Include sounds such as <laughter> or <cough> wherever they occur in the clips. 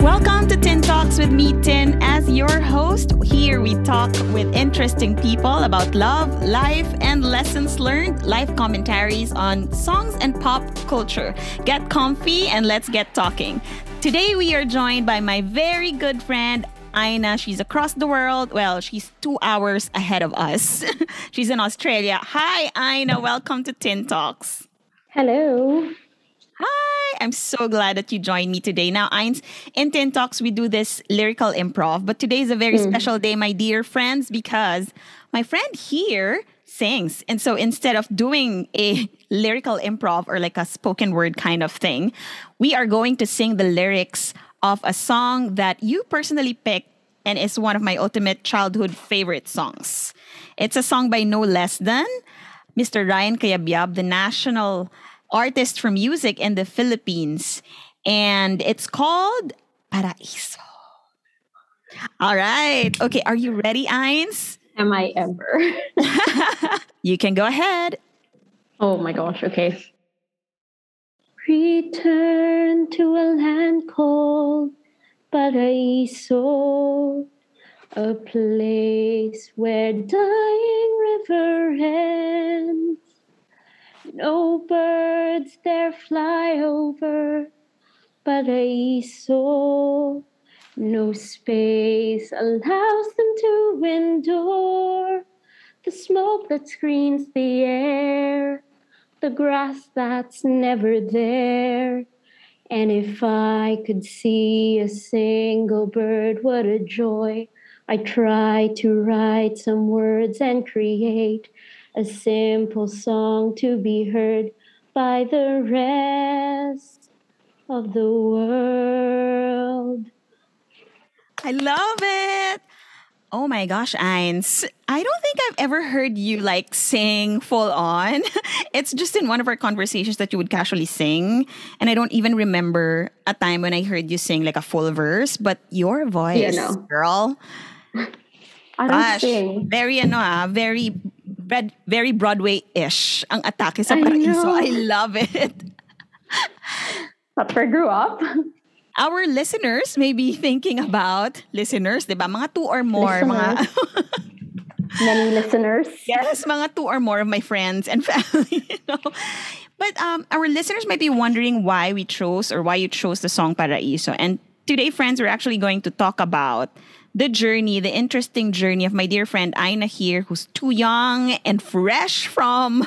Welcome to Tin Talks with me, Tin. As your host, here we talk with interesting people about love, life, and lessons learned, life commentaries on songs and pop culture. Get comfy and let's get talking. Today we are joined by my very good friend, Aina. She's across the world. Well, she's two hours ahead of us. <laughs> she's in Australia. Hi, Aina. Welcome to Tin Talks. Hello. Hi, I'm so glad that you joined me today. Now, Eins, in Tin Talks, we do this lyrical improv, but today is a very mm. special day, my dear friends, because my friend here sings. And so instead of doing a <laughs> lyrical improv or like a spoken word kind of thing, we are going to sing the lyrics of a song that you personally picked and is one of my ultimate childhood favorite songs. It's a song by no less than Mr. Ryan Cayabyab, the national artist for music in the Philippines. And it's called Paraiso. All right. Okay. Are you ready, Eins? Am I ever? <laughs> you can go ahead. Oh my gosh. Okay. Return to a land called Paraiso, a place where dying river ends no birds there fly over Paraiso. No space allows them to endure the smoke that screens the air, the grass that's never there. And if I could see a single bird, what a joy! I try to write some words and create a simple song to be heard by the rest of the world. I love it. Oh my gosh, Eins. I don't think I've ever heard you like sing full on. <laughs> It's just in one of our conversations that you would casually sing. And I don't even remember a time when I heard you sing like a full verse, but your voice, yeah, no. girl. <laughs> I don't gosh, sing. Very ano ah, very very Broadway-ish ang atake sa Paraiso. I, I love it. That's where I grew up. Our listeners may be thinking about listeners, 'di ba? Mga two or more, listeners. mga <laughs> many listeners. Yes, mga two or more of my friends and <laughs> family. You know? But um, our listeners might be wondering why we chose or why you chose the song Paraiso. And today, friends, we're actually going to talk about the journey, the interesting journey of my dear friend Aina here, who's too young and fresh from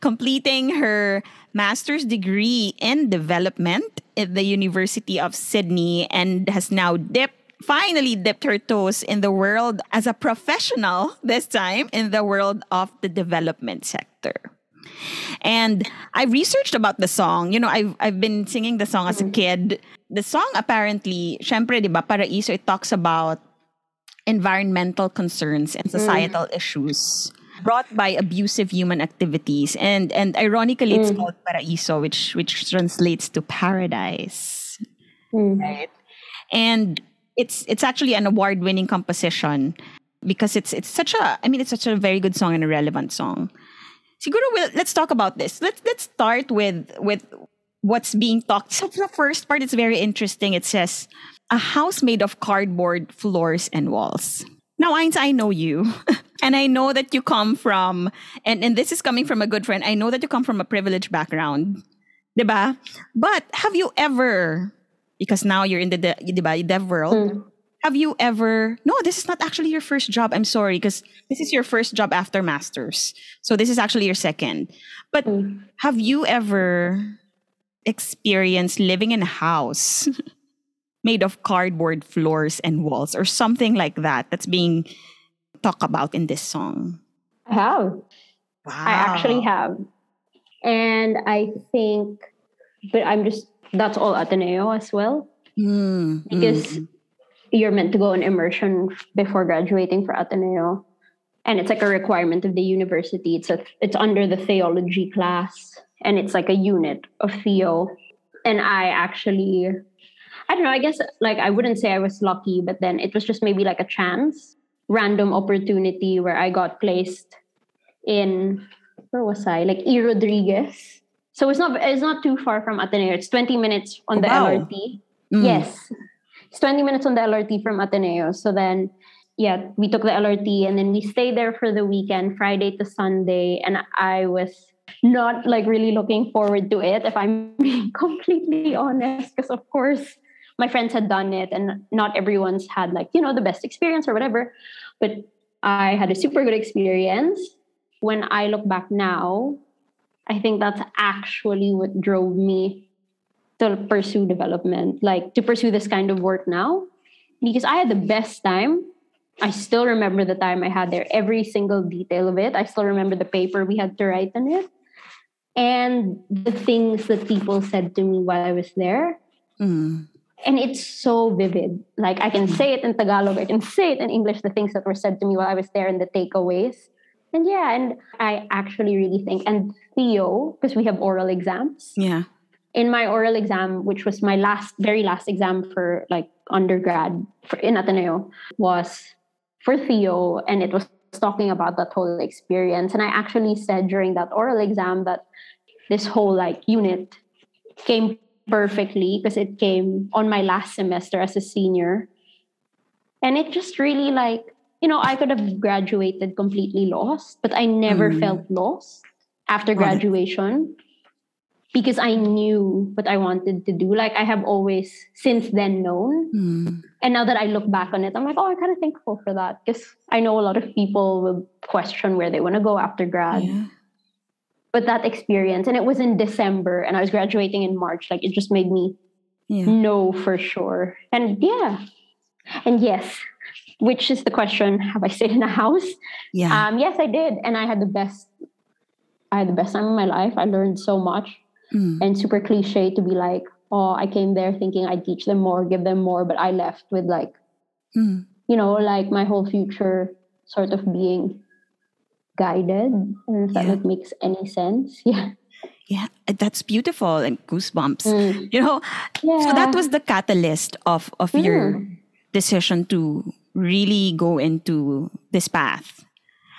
completing her master's degree in development at the University of Sydney and has now dipped finally dipped her toes in the world as a professional this time in the world of the development sector. And I researched about the song. You know, I've, I've been singing the song as a mm-hmm. kid. The song apparently, syempre, di ba, Paraiso, it talks about environmental concerns and societal mm. issues brought by abusive human activities and and ironically mm. it's called paraiso which which translates to paradise mm. right and it's it's actually an award winning composition because it's it's such a I mean it's such a very good song and a relevant song. Siguro we'll, let's talk about this. Let's let's start with with what's being talked. So the first part is very interesting. It says a house made of cardboard floors and walls. Now, Eins, I know you. <laughs> and I know that you come from, and, and this is coming from a good friend, I know that you come from a privileged background. Diba? But have you ever, because now you're in the, de, diba, dev world, mm. have you ever, no, this is not actually your first job. I'm sorry, because this is your first job after master's. So this is actually your second. But mm. have you ever experienced living in a house <laughs> made of cardboard floors and walls or something like that that's being talked about in this song? I have. Wow. I actually have. And I think, but I'm just, that's all Ateneo as well. Mm, because mm. you're meant to go on immersion before graduating for Ateneo. And it's like a requirement of the university. It's a, it's under the theology class and it's like a unit of theo. And I actually I don't know. I guess like I wouldn't say I was lucky, but then it was just maybe like a chance, random opportunity where I got placed in where was I? Like E. Rodriguez. So it's not it's not too far from Ateneo. It's 20 minutes on the wow. LRT. Mm. Yes. it's 20 minutes on the LRT from Ateneo. So then, yeah, we took the LRT and then we stayed there for the weekend, Friday to Sunday. And I was not like really looking forward to it, if I'm <laughs> being completely honest, because of course my friends had done it and not everyone's had like, you know, the best experience or whatever. But I had a super good experience. When I look back now, I think that's actually what drove me to pursue development, like to pursue this kind of work now. Because I had the best time. I still remember the time I had there, every single detail of it. I still remember the paper we had to write on it and the things that people said to me while I was there. Mm. And it's so vivid. Like I can say it in Tagalog, I can say it in English, the things that were said to me while I was there and the takeaways. And yeah, and I actually really think, and Theo, because we have oral exams. Yeah. In my oral exam, which was my last, very last exam for like undergrad for, in Ateneo, was for Theo, and it was talking about that whole experience. And I actually said during that oral exam that this whole like unit came perfectly because it came on my last semester as a senior. And it just really like, you know, I could have graduated completely lost, but I never mm. felt lost after graduation because I knew what I wanted to do. Like I have always since then known. Mm. And now that I look back on it, I'm like, oh, I'm kind of thankful for that because I know a lot of people will question where they want to go after grad. Yeah. But that experience, and it was in December, and I was graduating in March. Like it just made me yeah. know for sure. And yeah, and yes, which is the question: Have I stayed in a house? Yeah. Um, yes, I did, and I had the best. I had the best time of my life. I learned so much, mm. and super cliche to be like, oh, I came there thinking I'd teach them more, give them more, but I left with like, mm. you know, like my whole future sort of being guided. if yeah. that makes any sense. <laughs> Yeah. Yeah, that's beautiful and goosebumps. Mm. You know, yeah. so that was the catalyst of of mm. your decision to really go into this path.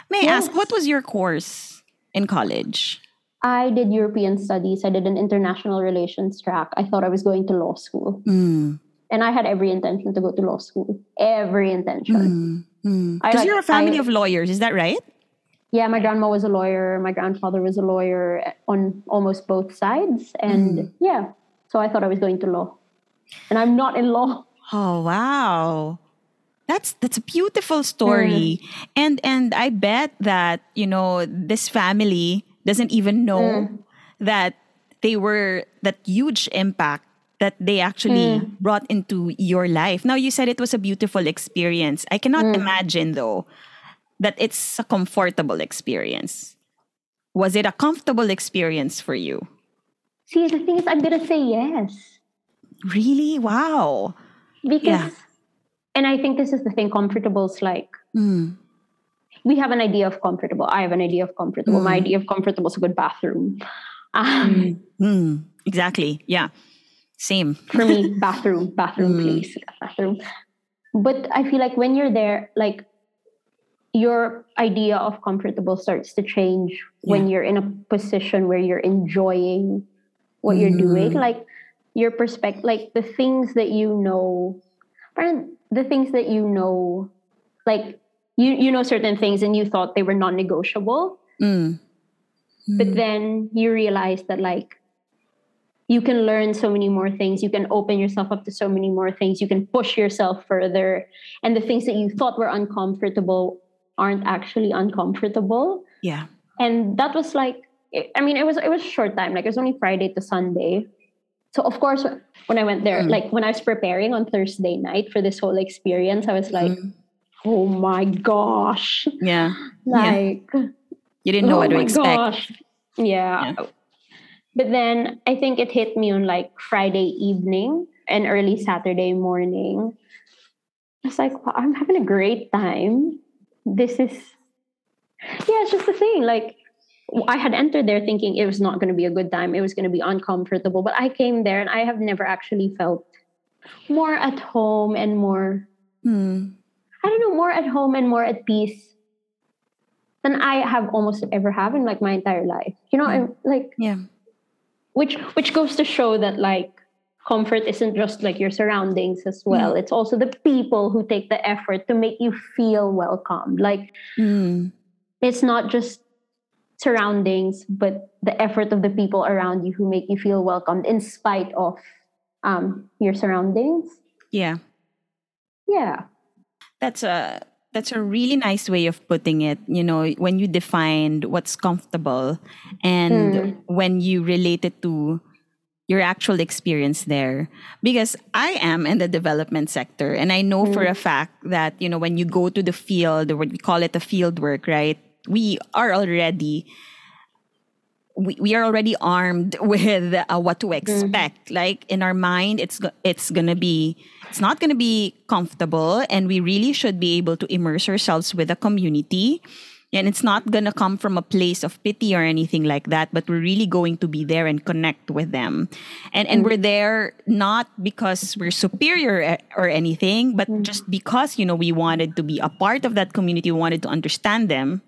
May yes. I ask, what was your course in college? I did European studies. I did an international relations track. I thought I was going to law school. Mm. And I had every intention to go to law school. Every intention. Because mm. mm. like, you're a family I, of lawyers, is that right? Yeah, my grandma was a lawyer. My grandfather was a lawyer on almost both sides. And mm. yeah, so I thought I was going to law. And I'm not in law. Oh, wow. That's that's a beautiful story. Mm. And and I bet that, you know, this family doesn't even know mm. that they were that huge impact that they actually mm. brought into your life. Now you said it was a beautiful experience. I cannot mm. imagine though that it's a comfortable experience. Was it a comfortable experience for you? See, the thing is I'm going to say yes. Really? Wow. Because yeah. and I think this is the thing comfortable is like mm we have an idea of comfortable. I have an idea of comfortable. Mm. My idea of comfortable is a good bathroom. Um, mm. Exactly. Yeah. Same. for me, <laughs> bathroom, bathroom, mm. please, bathroom. But I feel like when you're there, like your idea of comfortable starts to change yeah. when you're in a position where you're enjoying what you're doing. Like your perspective, like the things that you know, the things that you know, like you you know certain things and you thought they were non-negotiable mm. Mm. but then you realize that like you can learn so many more things you can open yourself up to so many more things you can push yourself further and the things that you thought were uncomfortable aren't actually uncomfortable yeah and that was like i mean it was it was a short time like it was only friday to sunday so of course when i went there mm. like when i was preparing on thursday night for this whole experience i was like mm oh my gosh. Yeah. Like yeah. you didn't know oh what to expect. Yeah. yeah. But then I think it hit me on like Friday evening and early Saturday morning. I was like, wow, I'm having a great time. This is yeah, it's just the thing. Like I had entered there thinking it was not going to be a good time. It was going to be uncomfortable. But I came there and I have never actually felt more at home and more hmm. I don't know, more at home and more at peace than I have almost ever have in like my entire life. You know, I'm like yeah. Which which goes to show that like comfort isn't just like your surroundings as well. Mm. It's also the people who take the effort to make you feel welcome. Like mm. it's not just surroundings, but the effort of the people around you who make you feel welcomed in spite of um, your surroundings. Yeah. Yeah. That's a that's a really nice way of putting it. You know, when you defined what's comfortable and mm. when you relate it to your actual experience there because i am in the development sector and i know mm. for a fact that you know when you go to the field or what we call it a field work right we are already we, we are already armed <laughs> with uh, what to expect mm. like in our mind it's it's gonna be it's not gonna be comfortable and we really should be able to immerse ourselves with a community and it's not going to come from a place of pity or anything like that, but we're really going to be there and connect with them. And and we're there not because we're superior eh, or anything, but mm. just because, you know, we wanted to be a part of that community, we wanted to understand them.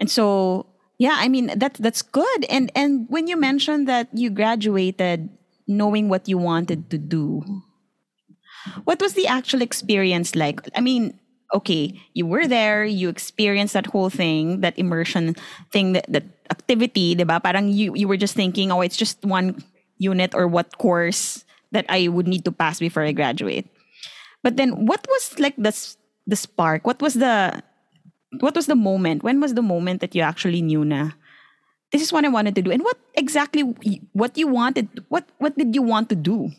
And so, yeah, I mean, that that's good. And and when you mentioned that you graduated knowing what you wanted to do, what was the actual experience like? I mean, okay, you were there, you experienced that whole thing, that immersion thing, that, that activity, diba? Parang you, you were just thinking, oh, it's just one unit or what course that I would need to pass before I graduate. But then what was like the, the spark? What was the, what was the moment? When was the moment that you actually knew na, this is what I wanted to do? And what exactly, what you wanted, what, what did you want to do?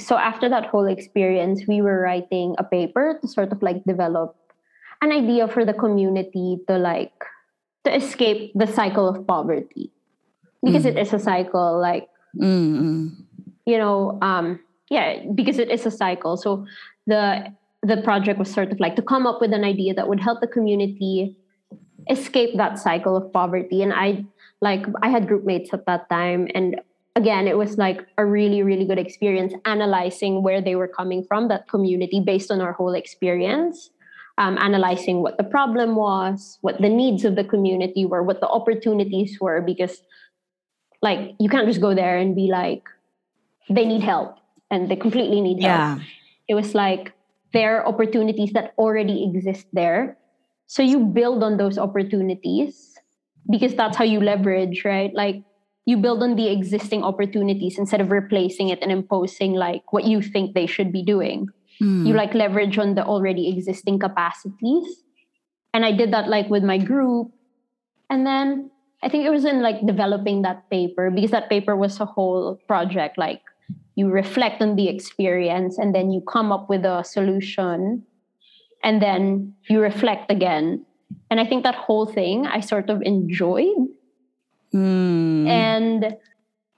So after that whole experience, we were writing a paper to sort of like develop an idea for the community to like to escape the cycle of poverty because mm. it is a cycle like mm-hmm. you know um yeah because it is a cycle so the the project was sort of like to come up with an idea that would help the community escape that cycle of poverty and i like i had group mates at that time and again, it was like a really, really good experience analyzing where they were coming from, that community, based on our whole experience. Um, analyzing what the problem was, what the needs of the community were, what the opportunities were, because like you can't just go there and be like, they need help and they completely need help. Yeah. It was like there are opportunities that already exist there. So you build on those opportunities because that's how you leverage, right? Like you build on the existing opportunities instead of replacing it and imposing like what you think they should be doing. Mm. you like leverage on the already existing capacities. And i did that like with my group. And then i think it was in like developing that paper because that paper was a whole project like you reflect on the experience and then you come up with a solution and then you reflect again. And i think that whole thing i sort of enjoyed Mm. And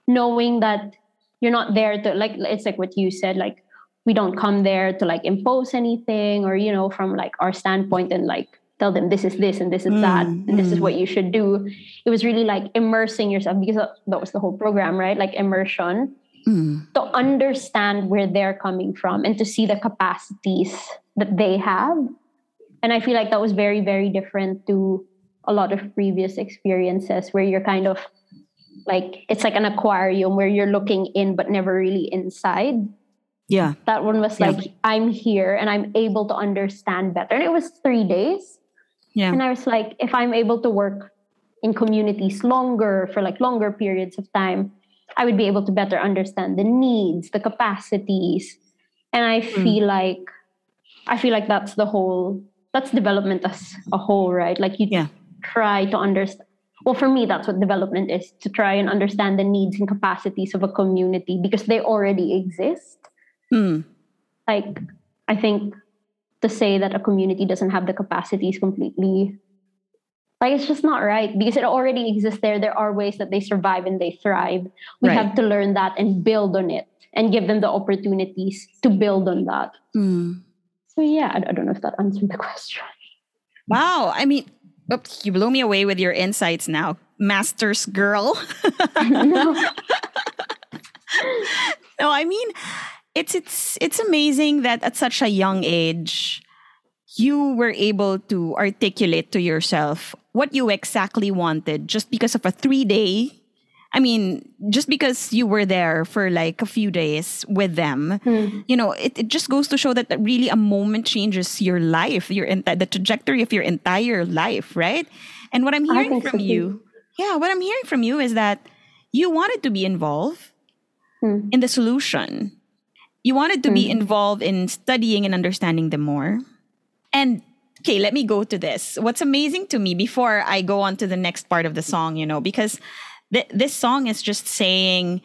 knowing that you're not there to like it's like what you said like we don't come there to like impose anything or you know from like our standpoint and like tell them this is this and this is mm, that and this is mm. what you should do it was really like immersing yourself because that was the whole program right like immersion mm. to understand where they're coming from and to see the capacities that they have and i feel like that was very very different to a lot of previous experiences where you're kind of like it's like an aquarium where you're looking in but never really inside. Yeah. That one was like yeah. I'm here and I'm able to understand better. And it was 3 days. Yeah. And I was like if I'm able to work in communities longer for like longer periods of time, I would be able to better understand the needs, the capacities. And I mm. feel like I feel like that's the whole that's development as a whole, right? Like you yeah try to understand well for me that's what development is to try and understand the needs and capacities of a community because they already exist mm. like i think to say that a community doesn't have the capacities completely like it's just not right because it already exists there there are ways that they survive and they thrive we right. have to learn that and build on it and give them the opportunities to build on that mm. so yeah I, I don't know if that answered the <laughs> question wow i mean Oops, you blew me away with your insights now. Master's girl. no. <laughs> no, I mean it's it's it's amazing that at such a young age you were able to articulate to yourself what you exactly wanted just because of a 3-day I mean, just because you were there for like a few days with them, mm. you know, it, it just goes to show that that really a moment changes your life, your enti- the trajectory of your entire life, right? And what I'm hearing from so you, yeah, what I'm hearing from you is that you wanted to be involved mm. in the solution. You wanted to mm. be hmm. involved in studying and understanding them more. And okay, let me go to this. What's amazing to me before I go on to the next part of the song, you know, because th- this song is just saying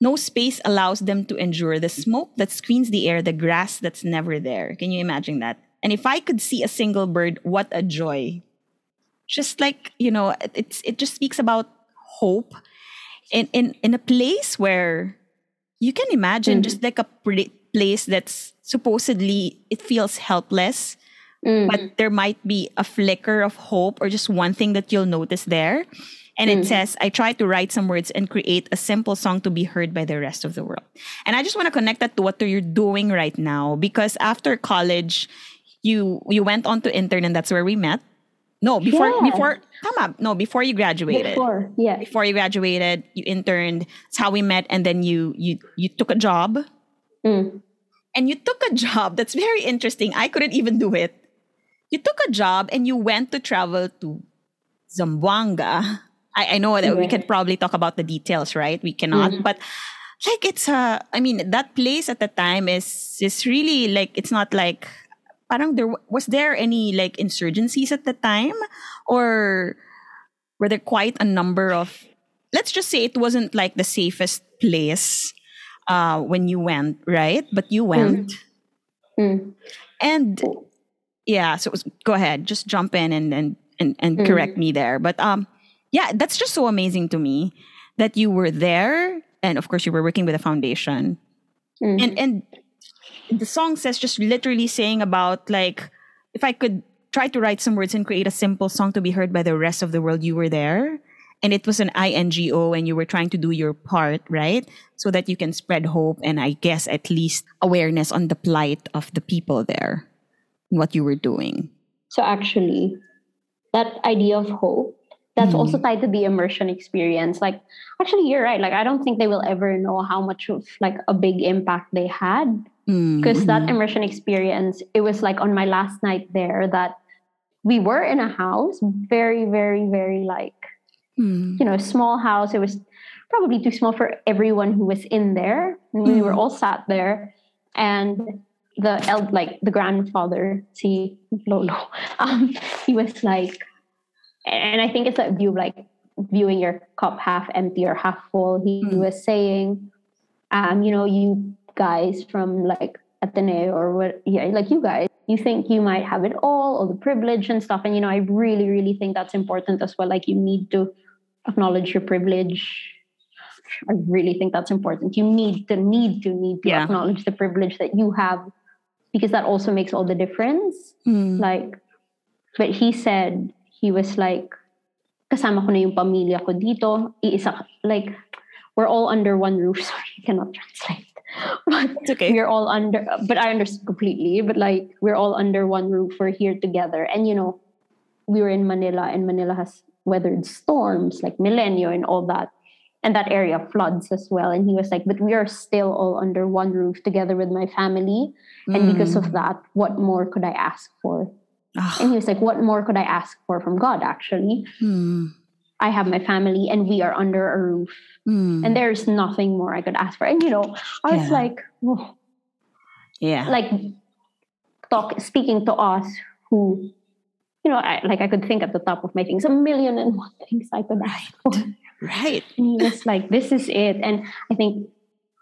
no space allows them to endure the smoke that screens the air, the grass that's never there. Can you imagine that? And if I could see a single bird, what a joy. Just like, you know, it's it just speaks about hope in in, in a place where you can imagine mm. just like a place that's supposedly it feels helpless mm. but there might be a flicker of hope or just one thing that you'll notice there and mm. it says, I tried to write some words and create a simple song to be heard by the rest of the world. And I just want to connect that to what you're doing right now because after college, you you went on to intern and that's where we met. No, before yeah. before come up. No, before you graduated. Before, yeah. Before you graduated, you interned. That's how we met, and then you you you took a job. Mm. And you took a job that's very interesting. I couldn't even do it. You took a job and you went to travel to Zamboanga I, I know that yeah. we could probably talk about the details, right? We cannot, mm-hmm. but like it's a, I mean, that place at the time is is really like it's not like parang there was there any like insurgencies at the time or were there quite a number of let's just say it wasn't like the safest place uh when you went right but you went mm. Mm. and yeah so it was, go ahead just jump in and and and, and mm. correct me there but um yeah, that's just so amazing to me that you were there and of course you were working with a foundation. Mm-hmm. And and the song says just literally saying about like if I could try to write some words and create a simple song to be heard by the rest of the world, you were there. And it was an INGO and you were trying to do your part, right? So that you can spread hope and I guess at least awareness on the plight of the people there, what you were doing. So actually, that idea of hope that's mm-hmm. also tied to the immersion experience like actually you're right like i don't think they will ever know how much of like a big impact they had because mm-hmm. that immersion experience it was like on my last night there that we were in a house very very very like mm. you know small house it was probably too small for everyone who was in there and we were mm. all sat there and the like the grandfather see lolo <laughs> um, he was like and I think it's a view of like viewing your cup half empty or half full. He mm. was saying, um, you know, you guys from like Ateneo or what, yeah, like you guys, you think you might have it all, all the privilege and stuff. And, you know, I really, really think that's important as well. Like you need to acknowledge your privilege. I really think that's important. You need to, need to, need to yeah. acknowledge the privilege that you have because that also makes all the difference. Mm. Like, but he said, he was like, kasama ko na yung pamilya ko dito. Iisa, like, we're all under one roof. <laughs> Sorry, I cannot translate. <laughs> But it's okay. we're all under, but I understand completely. But like, we're all under one roof. We're here together. And, you know, we were in Manila, and Manila has weathered storms like Milenyo and all that. And that area floods as well. And he was like, but we are still all under one roof together with my family. And mm. because of that, what more could I ask for? Oh. And he was like, What more could I ask for from God, actually? Mm. I have my family and we are under a roof. Mm. And there's nothing more I could ask for. And, you know, I was yeah. like, oh. Yeah. Like, talk, speaking to us who, you know, I, like I could think at the top of my things, a million and one things I could ask for. Right. And he was like, This is it. And I think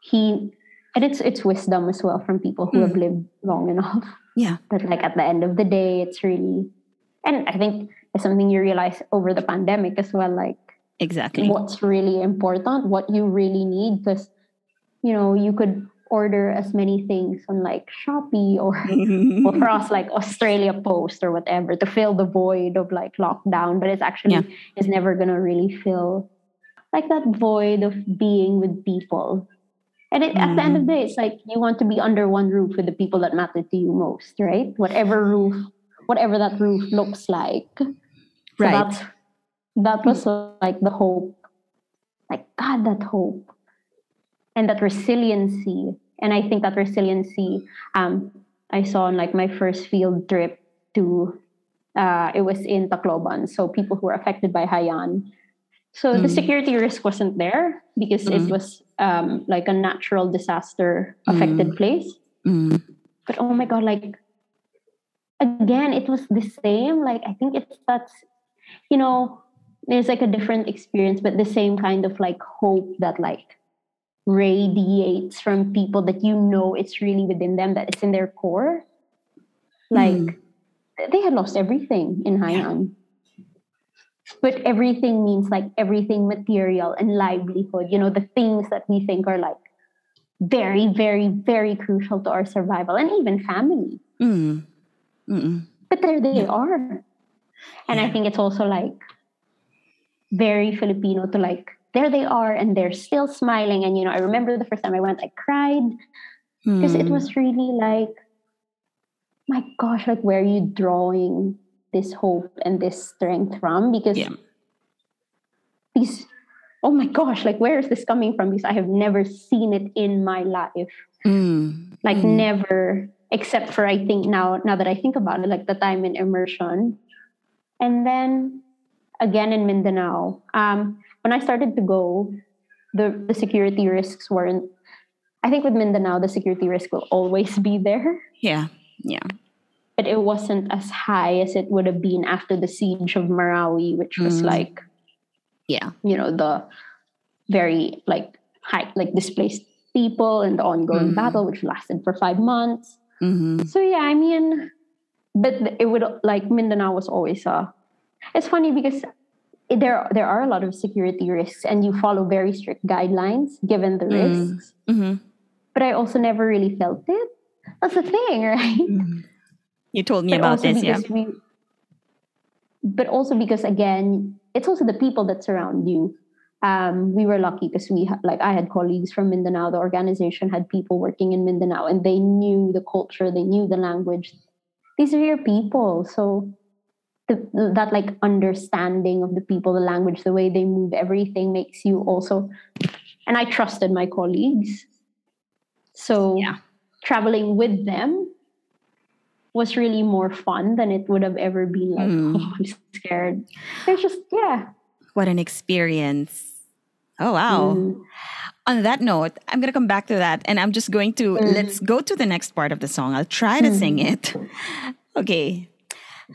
he, and it's it's wisdom as well from people who mm. have lived long enough yeah. But like at the end of the day, it's really, and I think it's something you realize over the pandemic as well. Like, exactly what's really important, what you really need. Because, you know, you could order as many things on like Shopee or, mm-hmm. or for us, like Australia Post or whatever to fill the void of like lockdown. But it's actually, yeah. it's never going to really fill like that void of being with people and it, mm. at the end of the day, it's like you want to be under one roof with the people that matter to you most, right? Whatever roof, whatever that roof looks like. So right. That's, that was like the hope like God, that hope and that resiliency. And I think that resiliency, um, I saw on like my first field trip to, uh, it was in Tacloban. So people who were affected by Haiyan. So mm. the security risk wasn't there because mm. it was um, like a natural disaster affected mm. place. Mm. But oh my God, like again, it was the same. Like I think it's that's, you know, there's like a different experience, but the same kind of like hope that like radiates from people that you know it's really within them, that it's in their core. Like mm. they had lost everything in Haiyan. But everything means like everything material and livelihood, you know, the things that we think are like very, very, very crucial to our survival and even family. Mm. But there they yeah. are. And yeah. I think it's also like very Filipino to like there they are and they're still smiling and you know i remember the first time i went i cried because mm. it was really like my gosh like where are you drawing this hope and this strength from because yeah. these oh my gosh like where is this coming from because i have never seen it in my life mm. like mm. never except for i think now now that i think about it like the time in immersion and then again in Mindanao. Um, when I started to go, the, the security risks weren't. I think with Mindanao, the security risk will always be there. Yeah, yeah. But it wasn't as high as it would have been after the siege of Marawi, which was mm. like, yeah, you know, the very like high, like displaced people and the ongoing mm. battle, which lasted for five months. Mm-hmm. So yeah, I mean, but it would like Mindanao was always a it's funny because there there are a lot of security risks, and you follow very strict guidelines given the mm. risks. Mm-hmm. But I also never really felt it. That's the thing, <laughs> right? Mm. You told me but about this, yeah. We, but also because again, it's also the people that surround you. Um, we were lucky because we ha- like I had colleagues from Mindanao. The organization had people working in Mindanao, and they knew the culture, they knew the language. These are your people, so the, that like understanding of the people, the language, the way they move, everything makes you also. And I trusted my colleagues, so yeah. traveling with them was really more fun than it would have ever been. Like, mm. oh, <laughs> I'm scared. It's just yeah. What an experience! Oh wow. Mm. On that note, I'm gonna come back to that, and I'm just going to mm. let's go to the next part of the song. I'll try to sing mm. it. <laughs> Okay,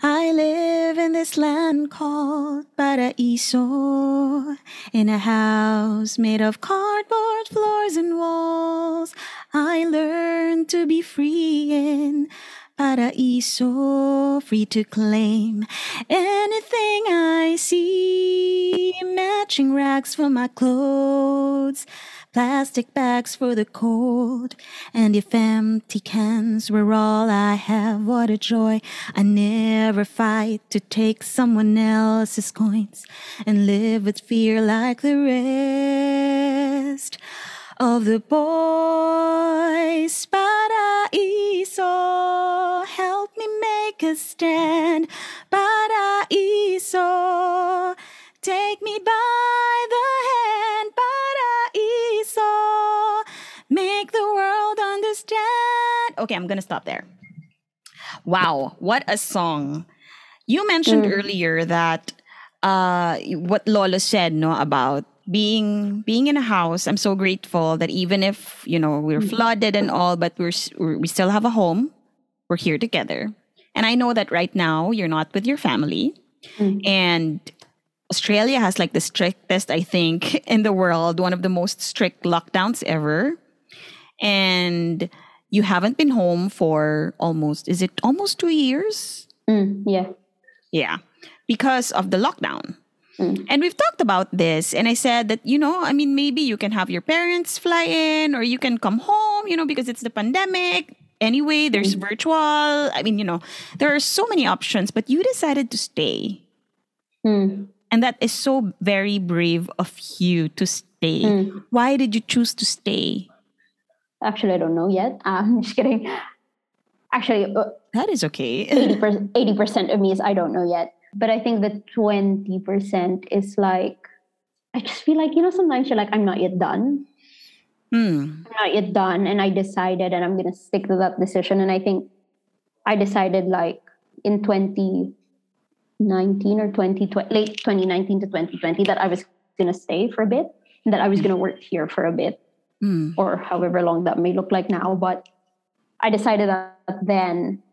I live in this land called Paraiso, in a house made of cardboard floors and walls. I learned to be free in Paraiso, free to claim anything I see, matching rags for my clothes plastic bags for the cold. And if empty cans were all I have, what a joy. I never fight to take someone else's coins and live with fear like the rest of the boys. Paraiso, help me make a stand. Paraiso, take me by the hand. But I so make the world understand. Okay, I'm gonna stop there. Wow, what a song. You mentioned mm. earlier that uh, what Lolo said, no, about being being in a house. I'm so grateful that even if you know we're mm. flooded and all, but we're we still have a home. We're here together, and I know that right now you're not with your family, mm. and Australia has like the strictest, I think, <laughs> in the world, one of the most strict lockdowns ever. And you haven't been home for almost, is it almost two years? Mm, yeah. Yeah. Because of the lockdown. Mm. And we've talked about this, and I said that, you know, I mean, maybe you can have your parents fly in or you can come home, you know, because it's the pandemic. Anyway, there's mm. virtual. I mean, you know, there are so many options, but you decided to stay. Mm. And that is so very brave of you to stay. Mm. Why did you choose to stay? Actually, I don't know yet. <laughs> I'm just kidding. Actually, uh, that is okay. 80%, 80% <laughs> of me is I don't know yet. But I think the 20% is like, I just feel like, you know, sometimes you're like, I'm not yet done. Mm. I'm not yet done. And I decided and I'm gonna stick to that decision. And I think I decided like in 2019 or 2020, late 2019 to 2020 that I was gonna stay for a bit, and that I was gonna work here for a bit, mm. or however long that may look like now. But I decided that then,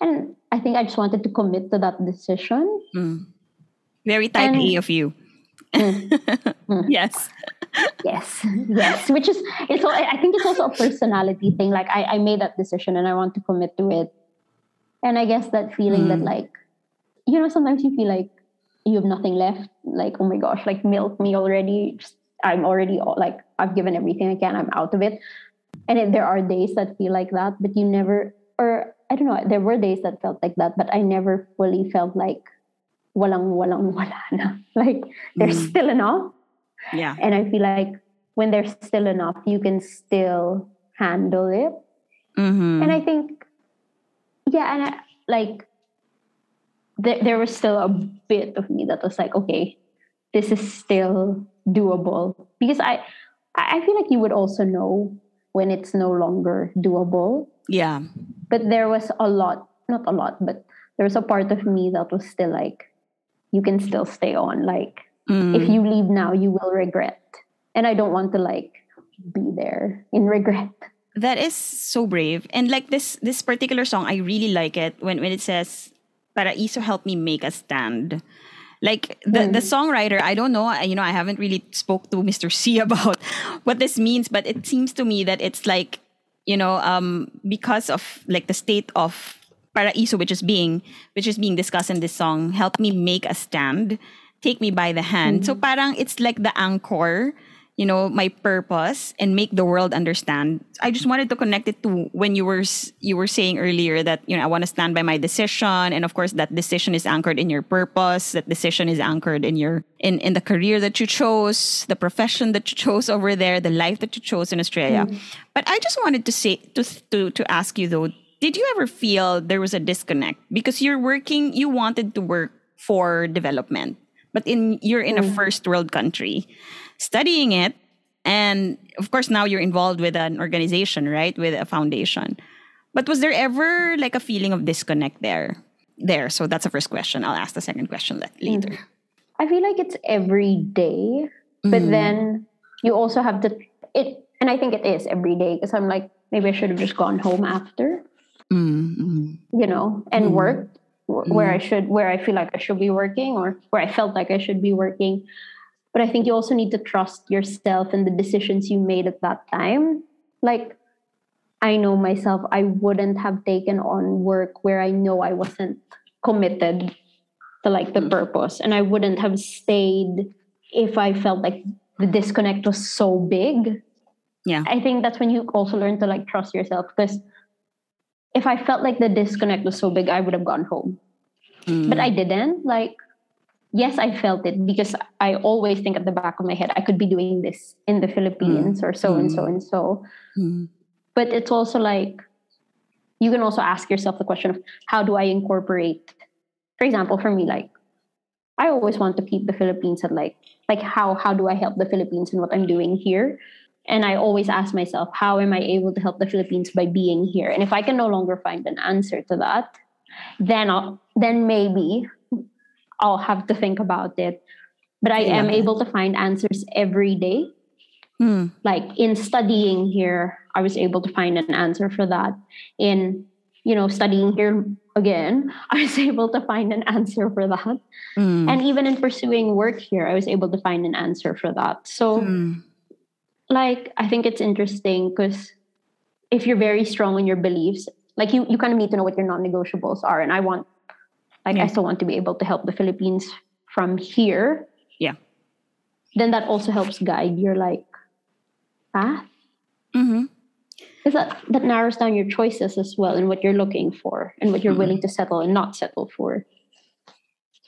and I think I just wanted to commit to that decision. Mm. Very type and, A of you. <laughs> Mm. yes. yes. Yes. Which is it's I think it's also a personality thing. Like I, I made that decision and I want to commit to it. And I guess that feeling that mm. like, you know, sometimes you feel like you have nothing left. Like, oh my gosh, like milk me already. Just, I'm already like I've given everything I can. I'm out of it. And it, there are days that feel like that, but you never or I don't know, there were days that felt like that, but I never fully felt like walang walang <laughs> wala na. Like there's mm. still enough. Yeah. And I feel like when there's still enough, you can still handle it. Mm-hmm. And I think, yeah, and I, like there, there was still a bit of me that was like, okay, this is still doable because I I feel like you would also know when it's no longer doable. Yeah. But there was a lot, not a lot, but there was a part of me that was still like, you can still stay on. Like, mm. if you leave now, you will regret. And I don't want to like be there in regret. That is so brave. And like this this particular song, I really like it when, when it says, "Para Paraiso help me make a stand. Like the, mm. the songwriter, I don't know, you know, I haven't really spoke to Mr. C <laughs> about what this means, but it seems to me that it's like, you know, um, because of like the state of paraiso, which is being which is being discussed in this song, help me make a stand, take me by the hand. Mm-hmm. So parang it's like the anchor, you know, my purpose and make the world understand. I just wanted to connect it to when you were you were saying earlier that you know I want to stand by my decision, and of course that decision is anchored in your purpose. That decision is anchored in your in in the career that you chose, the profession that you chose over there, the life that you chose in Australia. Mm-hmm. But I just wanted to say to to to ask you though did you ever feel there was a disconnect because you're working you wanted to work for development but in you're in a mm. first world country studying it. And of course now you're involved with an organization right? With a foundation. But was there ever like a feeling of disconnect there? There. So that's the first question. I'll ask the second question later. I feel like it's every day but mm. then you also have to it and i think it is every day because i'm like maybe i should have just gone home after. Mm-hmm. you know, and mm-hmm. work where I should, where I feel like I should be working or where I felt like I should be working. But I think you also need to trust yourself and the decisions you made at that time. Like, I know myself, I wouldn't have taken on work where I know I wasn't committed to like the mm. purpose. And I wouldn't have stayed if I felt like the disconnect was so big. Yeah. I think that's when you also learn to like trust yourself because if I felt like the disconnect was so big, I would have gone home. Mm. But I didn't. Like, yes, I felt it because I always think at the back of my head, I could be doing this in the Philippines mm. or so mm. and so and so. Mm. But it's also like, you can also ask yourself the question of how do I incorporate, for example, for me, like, I always want to keep the Philippines at like, like how how do I help the Philippines in what I'm doing here? And I always ask myself, how am I able to help the Philippines by being here? And if I can no longer find an answer to that, then I'll, then maybe I'll have to think about it. But I yeah. am able to find answers every day. Hmm. Like in studying here, I was able to find an answer for that. In you know studying here again, <laughs> I was able to find an answer for that. Hmm. And even in pursuing work here, I was able to find an answer for that. So. Hmm like I think it's interesting because if you're very strong in your beliefs, like you you kind of need to know what your non-negotiables are. And I want like yeah. I still want to be able to help the Philippines from here. Yeah. Then that also helps guide your like path. Mm-hmm. Because that, that narrows down your choices as well and what you're looking for and what you're mm-hmm. willing to settle and not settle for.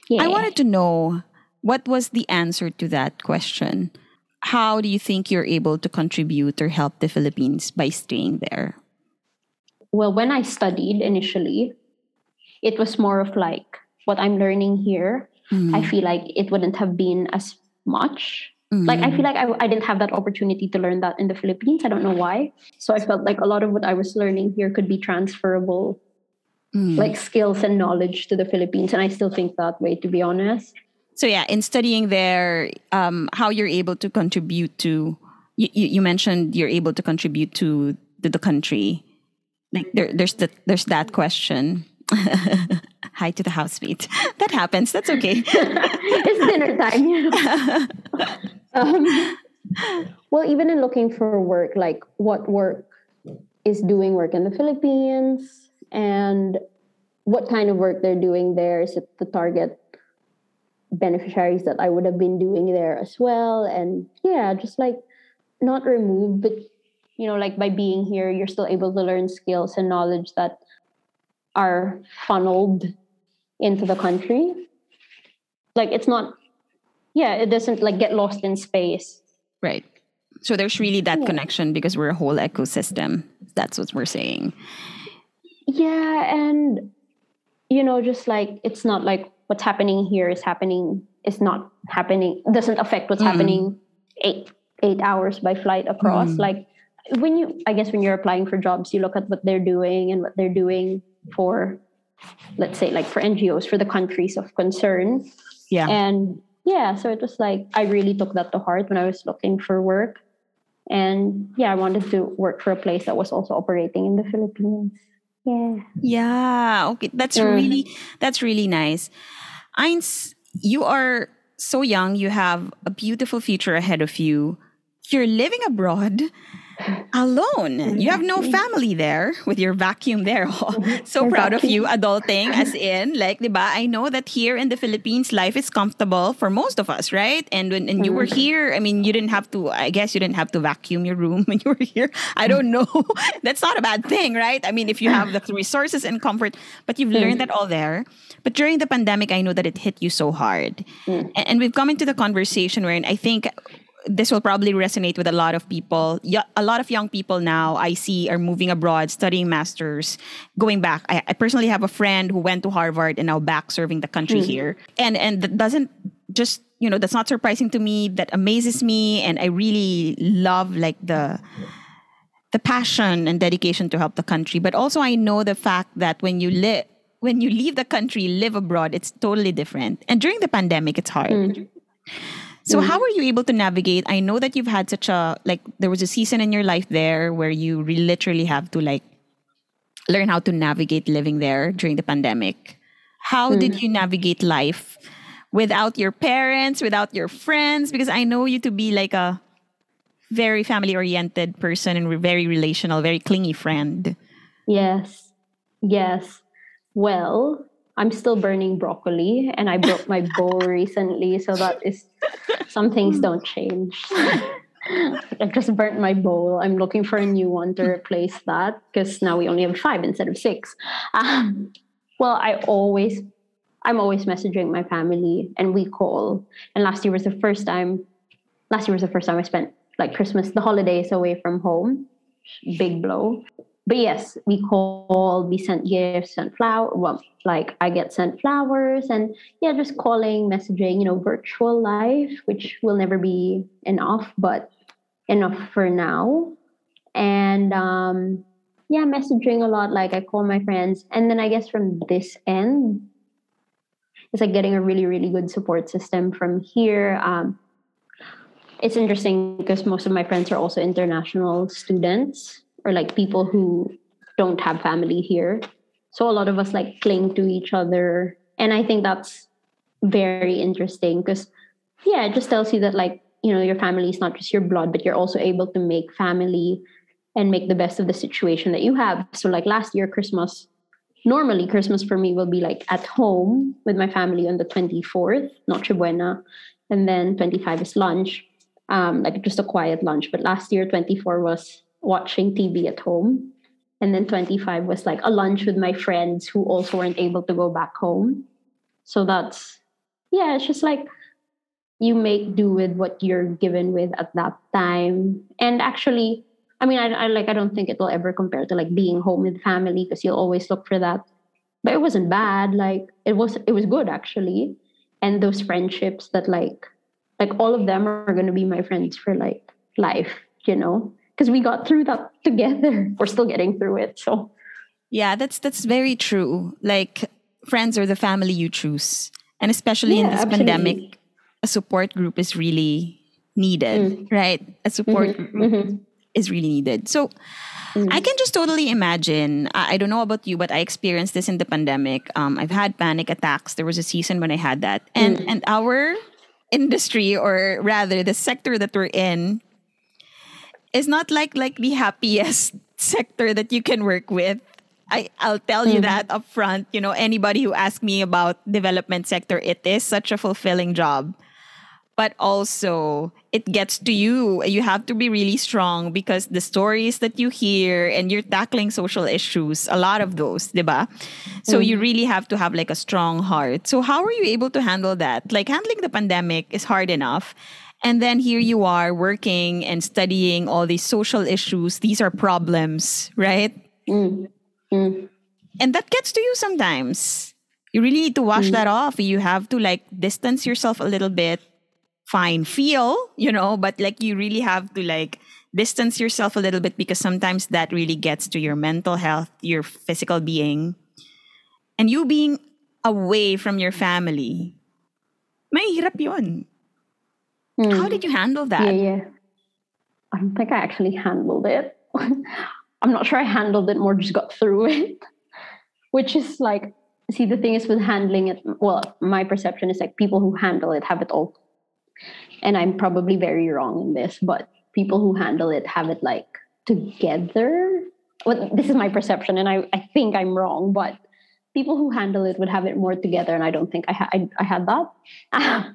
Yeah. I wanted to know what was the answer to that question how do you think you're able to contribute or help the Philippines by staying there? Well, when I studied initially, it was more of like what I'm learning here. Mm. I feel like it wouldn't have been as much Mm-hmm. Like I feel like I, I didn't have that opportunity to learn that in the Philippines. I don't know why. So I felt like a lot of what I was learning here could be transferable, mm. like skills and knowledge to the Philippines. And I still think that way, to be honest. So yeah, in studying there, um, how you're able to contribute to you, you mentioned you're able to contribute to, to the country. Like there, there's the, there's that question. <laughs> Hi to the housemate. <laughs> That happens. That's okay. <laughs> it's dinner time. um, well, even in looking for work, like what work is doing work in the Philippines and what kind of work they're doing there is it the target beneficiaries that I would have been doing there as well. And yeah, just like not removed, but you know, like by being here, you're still able to learn skills and knowledge that are funneled into the country. Like it's not, yeah, it doesn't like get lost in space. Right. So there's really that yeah. connection because we're a whole ecosystem. That's what we're saying. Yeah, and you know, just like it's not like what's happening here is happening is not happening doesn't affect what's mm. happening eight eight hours by flight across. Mm. Like when you I guess when you're applying for jobs, you look at what they're doing and what they're doing for let's say like for NGOs for the countries of concern. Yeah. And yeah, so it was like I really took that to heart when I was looking for work. And yeah, I wanted to work for a place that was also operating in the Philippines. Yeah. Yeah. Okay. That's mm. really that's really nice. Aina, you are so young, you have a beautiful future ahead of you. You're living abroad alone. You have no family there with your vacuum there. <laughs> so proud of you adulting as <laughs> in like diba I know that here in the Philippines life is comfortable for most of us, right? And when and you were mm. here, I mean you didn't have to I guess you didn't have to vacuum your room <laughs> when you were here. I don't know. That's not a bad thing, right? I mean if you have the resources and comfort, but you've learned that all there. But during the pandemic, I know that it hit you so hard. Mm. And we've come into the conversation wherein I think this will probably resonate with a lot of people. A lot of young people now I see are moving abroad, studying masters, going back. I, I personally have a friend who went to Harvard and now back serving the country mm-hmm. here, and and that doesn't just you know that's not surprising to me. That amazes me, and I really love like the the passion and dedication to help the country. But also I know the fact that when you live when you leave the country, live abroad, it's totally different. And during the pandemic, it's hard. Mm-hmm. So mm-hmm. how were you able to navigate? I know that you've had such a like there was a season in your life there where you literally have to like learn how to navigate living there during the pandemic. How mm-hmm. did you navigate life without your parents, without your friends because I know you to be like a very family oriented person and very relational, very clingy friend. Yes. Yes. Well, I'm still burning broccoli and I broke my bowl recently, so that is some things don't change. <laughs> I just burnt my bowl. I'm looking for a new one to replace that because now we only have five instead of six. Um, well, I always, I'm always messaging my family and we call. And last year was the first time, last year was the first time I spent like Christmas, the holidays away from home. Big blow but yes, we call, we sent gifts, sent flower. Well, like I get sent flowers, and yeah, just calling, messaging. You know, virtual life, which will never be enough, but enough for now. And um, yeah, messaging a lot. Like I call my friends, and then I guess from this end, it's like getting a really, really good support system from here. Um, it's interesting because most of my friends are also international students or like people who don't have family here. So a lot of us like cling to each other. And I think that's very interesting because, yeah, it just tells you that, like, you know, your family is not just your blood, but you're also able to make family and make the best of the situation that you have. So, like last year, Christmas, normally Christmas for me will be like at home with my family on the 24th, Noche Buena, and then 25 is lunch, um, like just a quiet lunch. But last year, 24 was watching TV at home. And then 25 was like a lunch with my friends who also weren't able to go back home. So that's, yeah, it's just like you make do with what you're given with at that time. And actually, I mean, I, I like, I don't think it will ever compare to like being home with family because you'll always look for that. But it wasn't bad. Like, it was, it was good actually. And those friendships that like like all of them are going to be my friends for like life, you know, because we got through that together. <laughs> We're still getting through it. So, yeah, that's that's very true. Like friends are the family you choose, and especially yeah, in this absolutely. pandemic, a support group is really needed, mm. right? A support mm-hmm. group mm-hmm. is really needed. So. Mm. I can just totally imagine. I, I, don't know about you, but I experienced this in the pandemic. Um, I've had panic attacks. There was a season when I had that, and mm. and our industry or rather the sector that we're in is not like like the happiest <laughs> sector that you can work with. I, I'll tell you mm-hmm. that up front. You know, anybody who asks me about development sector, it is such a fulfilling job but also it gets to you. You have to be really strong because the stories that you hear and you're tackling social issues, a lot of those, diba? So mm-hmm. you really have to have like a strong heart. So how are you able to handle that? Like handling the pandemic is hard enough. And then here you are working and studying all these social issues. These are problems, right? Mm-hmm. And that gets to you sometimes. You really need to wash mm. that off. You have to like distance yourself a little bit fine feel, you know, but like you really have to like distance yourself a little bit because sometimes that really gets to your mental health, your physical being. And you being away from your family, may hirap yun. Mm. How did you handle that? Yeah, yeah. I don't think I actually handled it. <laughs> I'm not sure I handled it, more just got through <laughs> it. Which is like, see, the thing is with handling it, well, my perception is like people who handle it have it all and I'm probably very wrong in this, but people who handle it have it like together. Well, this is my perception, and I, I think I'm wrong, but people who handle it would have it more together, and I don't think I, ha- I, I had that. <laughs>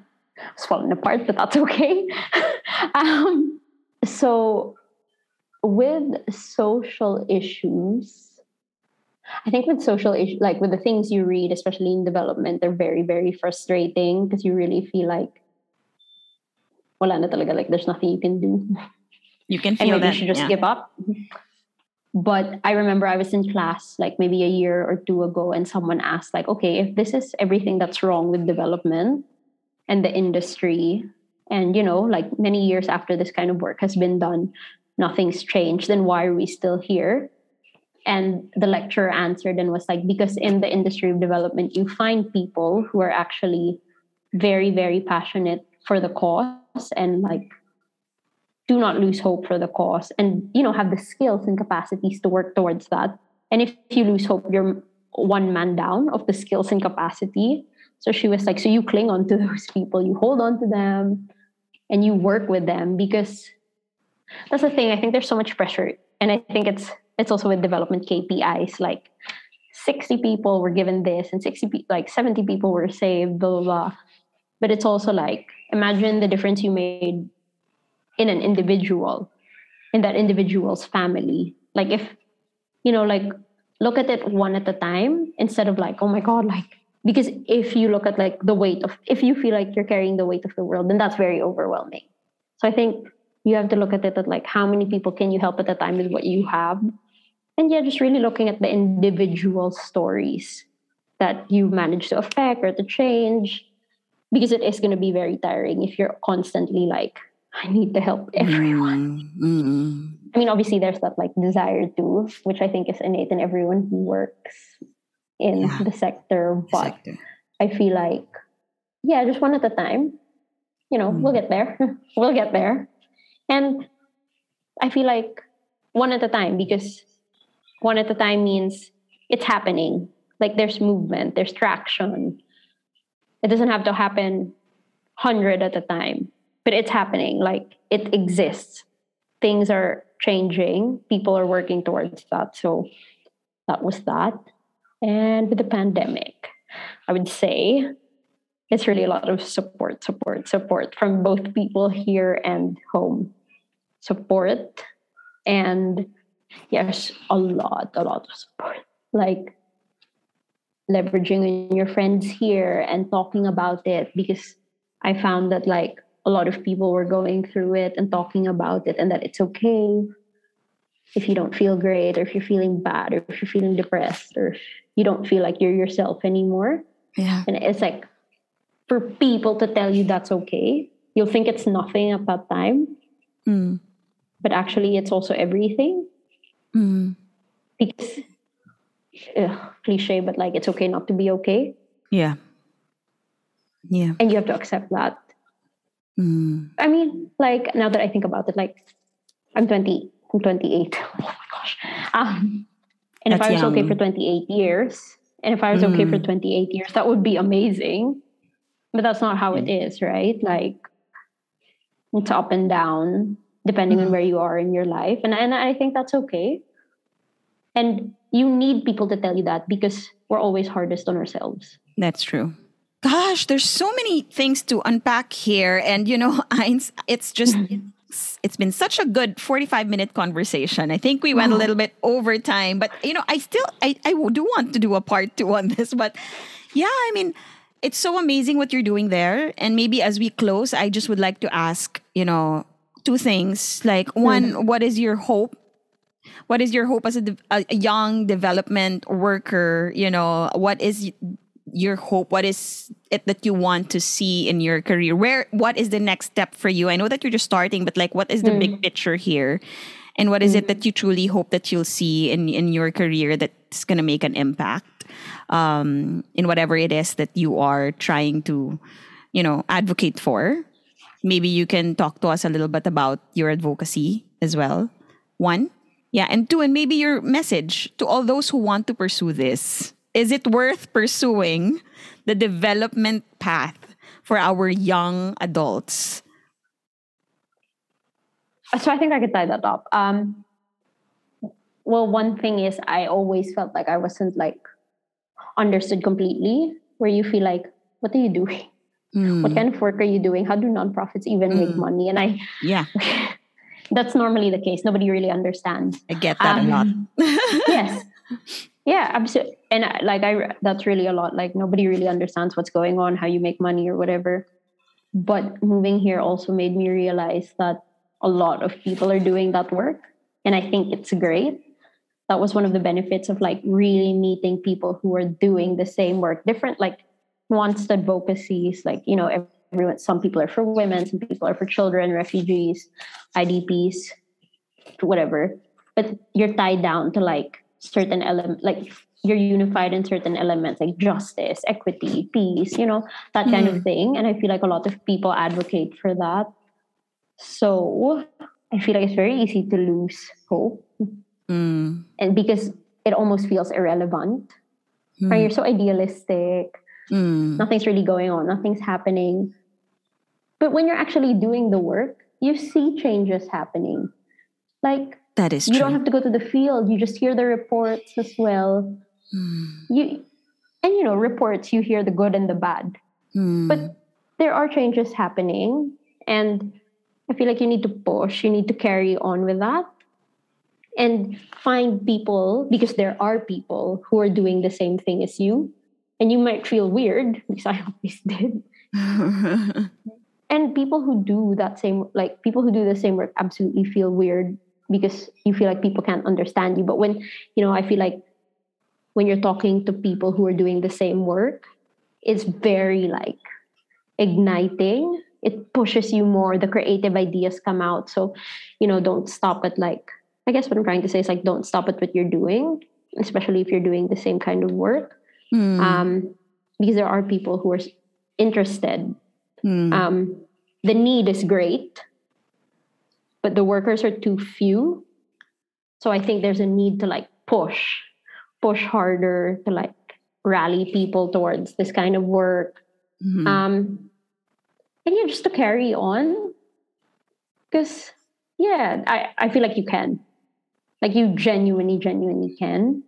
it's falling apart, but that's <laughs> okay. um, so, with social issues, I think with social issues, like with the things you read, especially in development, they're very, very frustrating because you really feel like wala na talaga. Like there's nothing you can do. You can feel and that. You should just yeah. give up. But I remember I was in class like maybe a year or two ago, and someone asked, like, okay, if this is everything that's wrong with development and the industry, and you know, like many years after this kind of work has been done, nothing's changed, then why are we still here? And the lecturer answered and was like, because in the industry of development, you find people who are actually very, very passionate for the cause and like do not lose hope for the cause and you know have the skills and capacities to work towards that. And if you lose hope you're one man down of the skills and capacity so she was like so you cling on to those people you hold on to them and you work with them because that's the thing i think there's so much pressure and i think it's it's also with development kpis like 60 people were given this and 60 like 70 people were saved blah blah blah. But it's also like imagine the difference you made in an individual in that individual's family. Like if you know like look at it one at a time instead of like oh my god like because if you look at like the weight of if you feel like you're carrying the weight of the world then that's very overwhelming. So i think you have to look at it at like how many people can you help at a time with what you have. And yeah just really looking at the individual stories that you manage to affect or to change. Because it is going to be very tiring if you're constantly like i need to help everyone. Mm-hmm. i mean obviously there's that like desire to which i think is innate in everyone who works in yeah. the sector but sector. i feel like yeah just one at a time. You know mm. we'll get there. <laughs> We'll get there. And i feel like one at a time because one at a time means it's happening. Like there's movement there's traction. It doesn't have to happen 100 at a time but it's happening. Like it exists. Things are changing. People are working towards that. So that was that and with the pandemic i would say it's really a lot of support support support from both people here and home. Support and yes a lot a lot of support. Like leveraging your friends here and talking about it because I found that like a lot of people were going through it and talking about it and that it's okay if you don't feel great or if you're feeling bad or if you're feeling depressed or if you don't feel like you're yourself anymore. Yeah. And it's like for people to tell you that's okay you'll think it's nothing at that time. Mm. But actually, it's also everything. Mm. Because, ugh, cliche, but like it's okay not to be okay. Yeah. Yeah. And you have to accept that. Mm. I mean, like now that I think about it, like I'm 20, I'm 28. <laughs> Oh my gosh. Um, and That's if I was young. okay for 28 years, and if I was mm. okay for mm. 28 years, that would be amazing. But that's not how it mm. right? Like it's up and down depending mm. on where you are in your life. And, and I think that's okay. And you need people to tell you that because we're always hardest on ourselves. That's true. Gosh, there's so many things to unpack here. And, you know, <laughs> it's just <laughs> it's been such a good 45 minute conversation. I think we went a little bit over time, but you know, I still I, I do want to do a part two on <laughs> this, but yeah, I mean, it's so amazing what you're doing there. And maybe as we close, I just would like to ask, you know, two things. Like one, mm. what is your hope? What is your hope as a, a young development worker? You know, what is your hope? What is it that you want to see in your career? Where what is the next step for you? I know that you're just starting, but like what is the mm. big picture here? And what is mm. it that you truly hope that you'll see in, in your career that's gonna make an impact um, in whatever it is that you are trying to, you know, advocate for? Maybe you can talk to us a little bit about your advocacy as well. One. Yeah, and two, and maybe your message to all those who want to pursue this is it worth pursuing the development path for our young adults? So I think I could tie that up. Um, well, one thing is I always felt like I wasn't like understood completely. Where you feel like, what are you doing? Mm. What kind of work are you doing? How do nonprofits even mm. make money? And I, yeah, <laughs> that's normally the case. Nobody really understands. I get that um, a lot. <laughs> yes, yeah absolutely and like i that's really a lot like nobody really understands what's going on how you make money or whatever. But moving here also made me realize that a lot of people are doing that work and i think it's great. That was one of the benefits of like really meeting people who are doing the same work different like nuanced advocacies like you know everyone some people are for women some people are for children refugees idps whatever. But you're tied down to like certain element like you're unified in certain elements like justice equity peace you know that kind mm. of thing. And i feel like a lot of people advocate for that. So i feel like it's very easy to lose hope. Mm. and because it almost feels irrelevant. Mm. right you're so idealistic. Mm. nothing's really going on. Nothing's happening. But when you're actually doing the work you see changes happening. Like that is you true. don't have to go to the field. You just hear the reports as well. Mm. You and you know, reports you hear the good and the bad. Mm. But there are changes happening and I feel like you need to push, you need to carry on with that and find people because there are people who are doing the same thing as you and you might feel weird <laughs> because I always did. <laughs> and people who do that same like people who do the same work absolutely feel weird because you feel like people can't understand you. But when you know i feel like when you're talking to people who are doing the same work it's very like igniting. It pushes you more. The creative ideas come out. So you know don't stop at like i guess what i'm trying to say is like don't stop at what you're doing especially if you're doing the same kind of work. Mm. um, because there are people who are interested. Mm. um, the need is great but the workers are too few. So I think there's a need to like push, push harder to like rally people towards this kind of work. Mm-hmm. Um, and yeah, just to carry on. Because yeah, I, I feel like you can. Like you genuinely, genuinely can.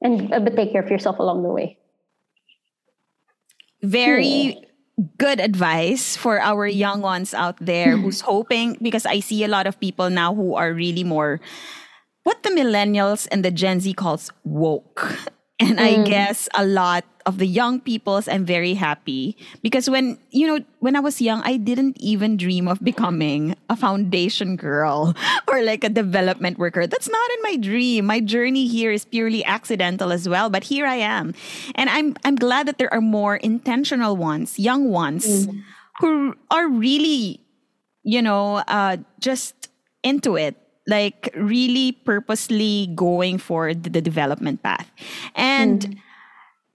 And uh, but take care of yourself along the way. Very good advice for our young ones out there hmm. who's hoping because I see a lot of people now who are really more what the millennials and the Gen Z calls woke. And mm. I guess a lot of the young peoples, I'm very happy because when, you know, when I was young, I didn't even dream of becoming a foundation girl <laughs> or like a development worker. That's not in my dream. My journey here is purely accidental as well, but here I am. And I'm, I'm glad that there are more intentional ones, young ones. Mm. who are really, you know, uh, just into it, like really purposely going for the, development path. And mm.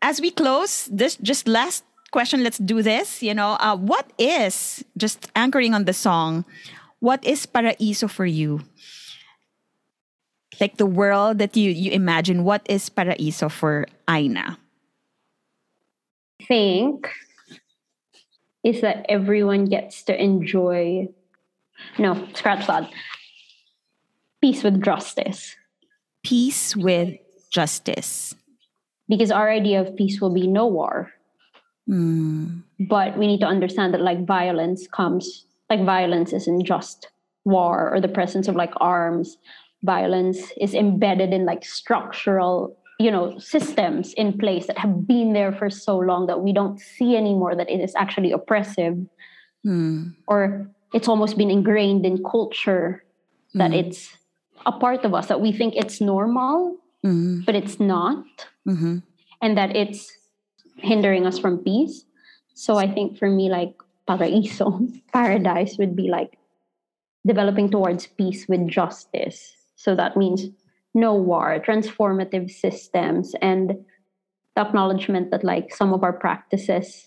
as we close, this just last question, let's do this. You know, uh, what is just anchoring on the song? What is paraiso for you? Like the world that you you imagine. What is paraiso for Aina? Think is that everyone gets to enjoy. No, scratch that. Peace with justice. Peace with justice. Because our idea of peace will be no war. Mm. But we need to understand that like violence comes, like violence isn't just war or the presence of like arms. Violence is embedded in like structural you know systems in place that have been there for so long that we don't see anymore that it is actually oppressive mm. or it's almost been ingrained in culture that mm. it's a part of us that we think it's normal mm. but it's not mm-hmm. and that it's hindering us from peace so i think for me like paraiso <laughs> paradise would be like developing towards peace with justice so that means no war, transformative systems, and the acknowledgement that like some of our practices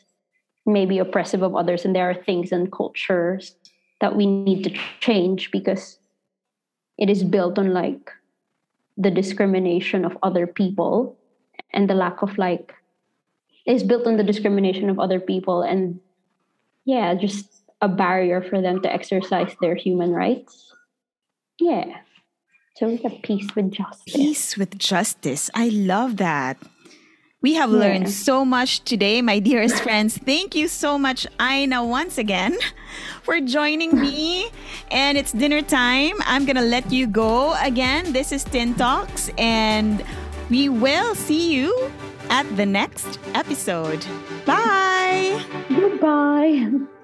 may be oppressive of others, and there are things and cultures that we need to change because it is built on like the discrimination of other people and the lack of like is built on the discrimination of other people and yeah just a barrier for them to exercise their human rights yeah so we have peace with justice. Peace with justice. I love that. We have yeah. learned so much today, my dearest <laughs> friends. Thank you so much, Aina, once again for joining me. And it's dinner time. I'm going to let you go again. This is Tin Talks, and we will see you at the next episode. Bye. Goodbye.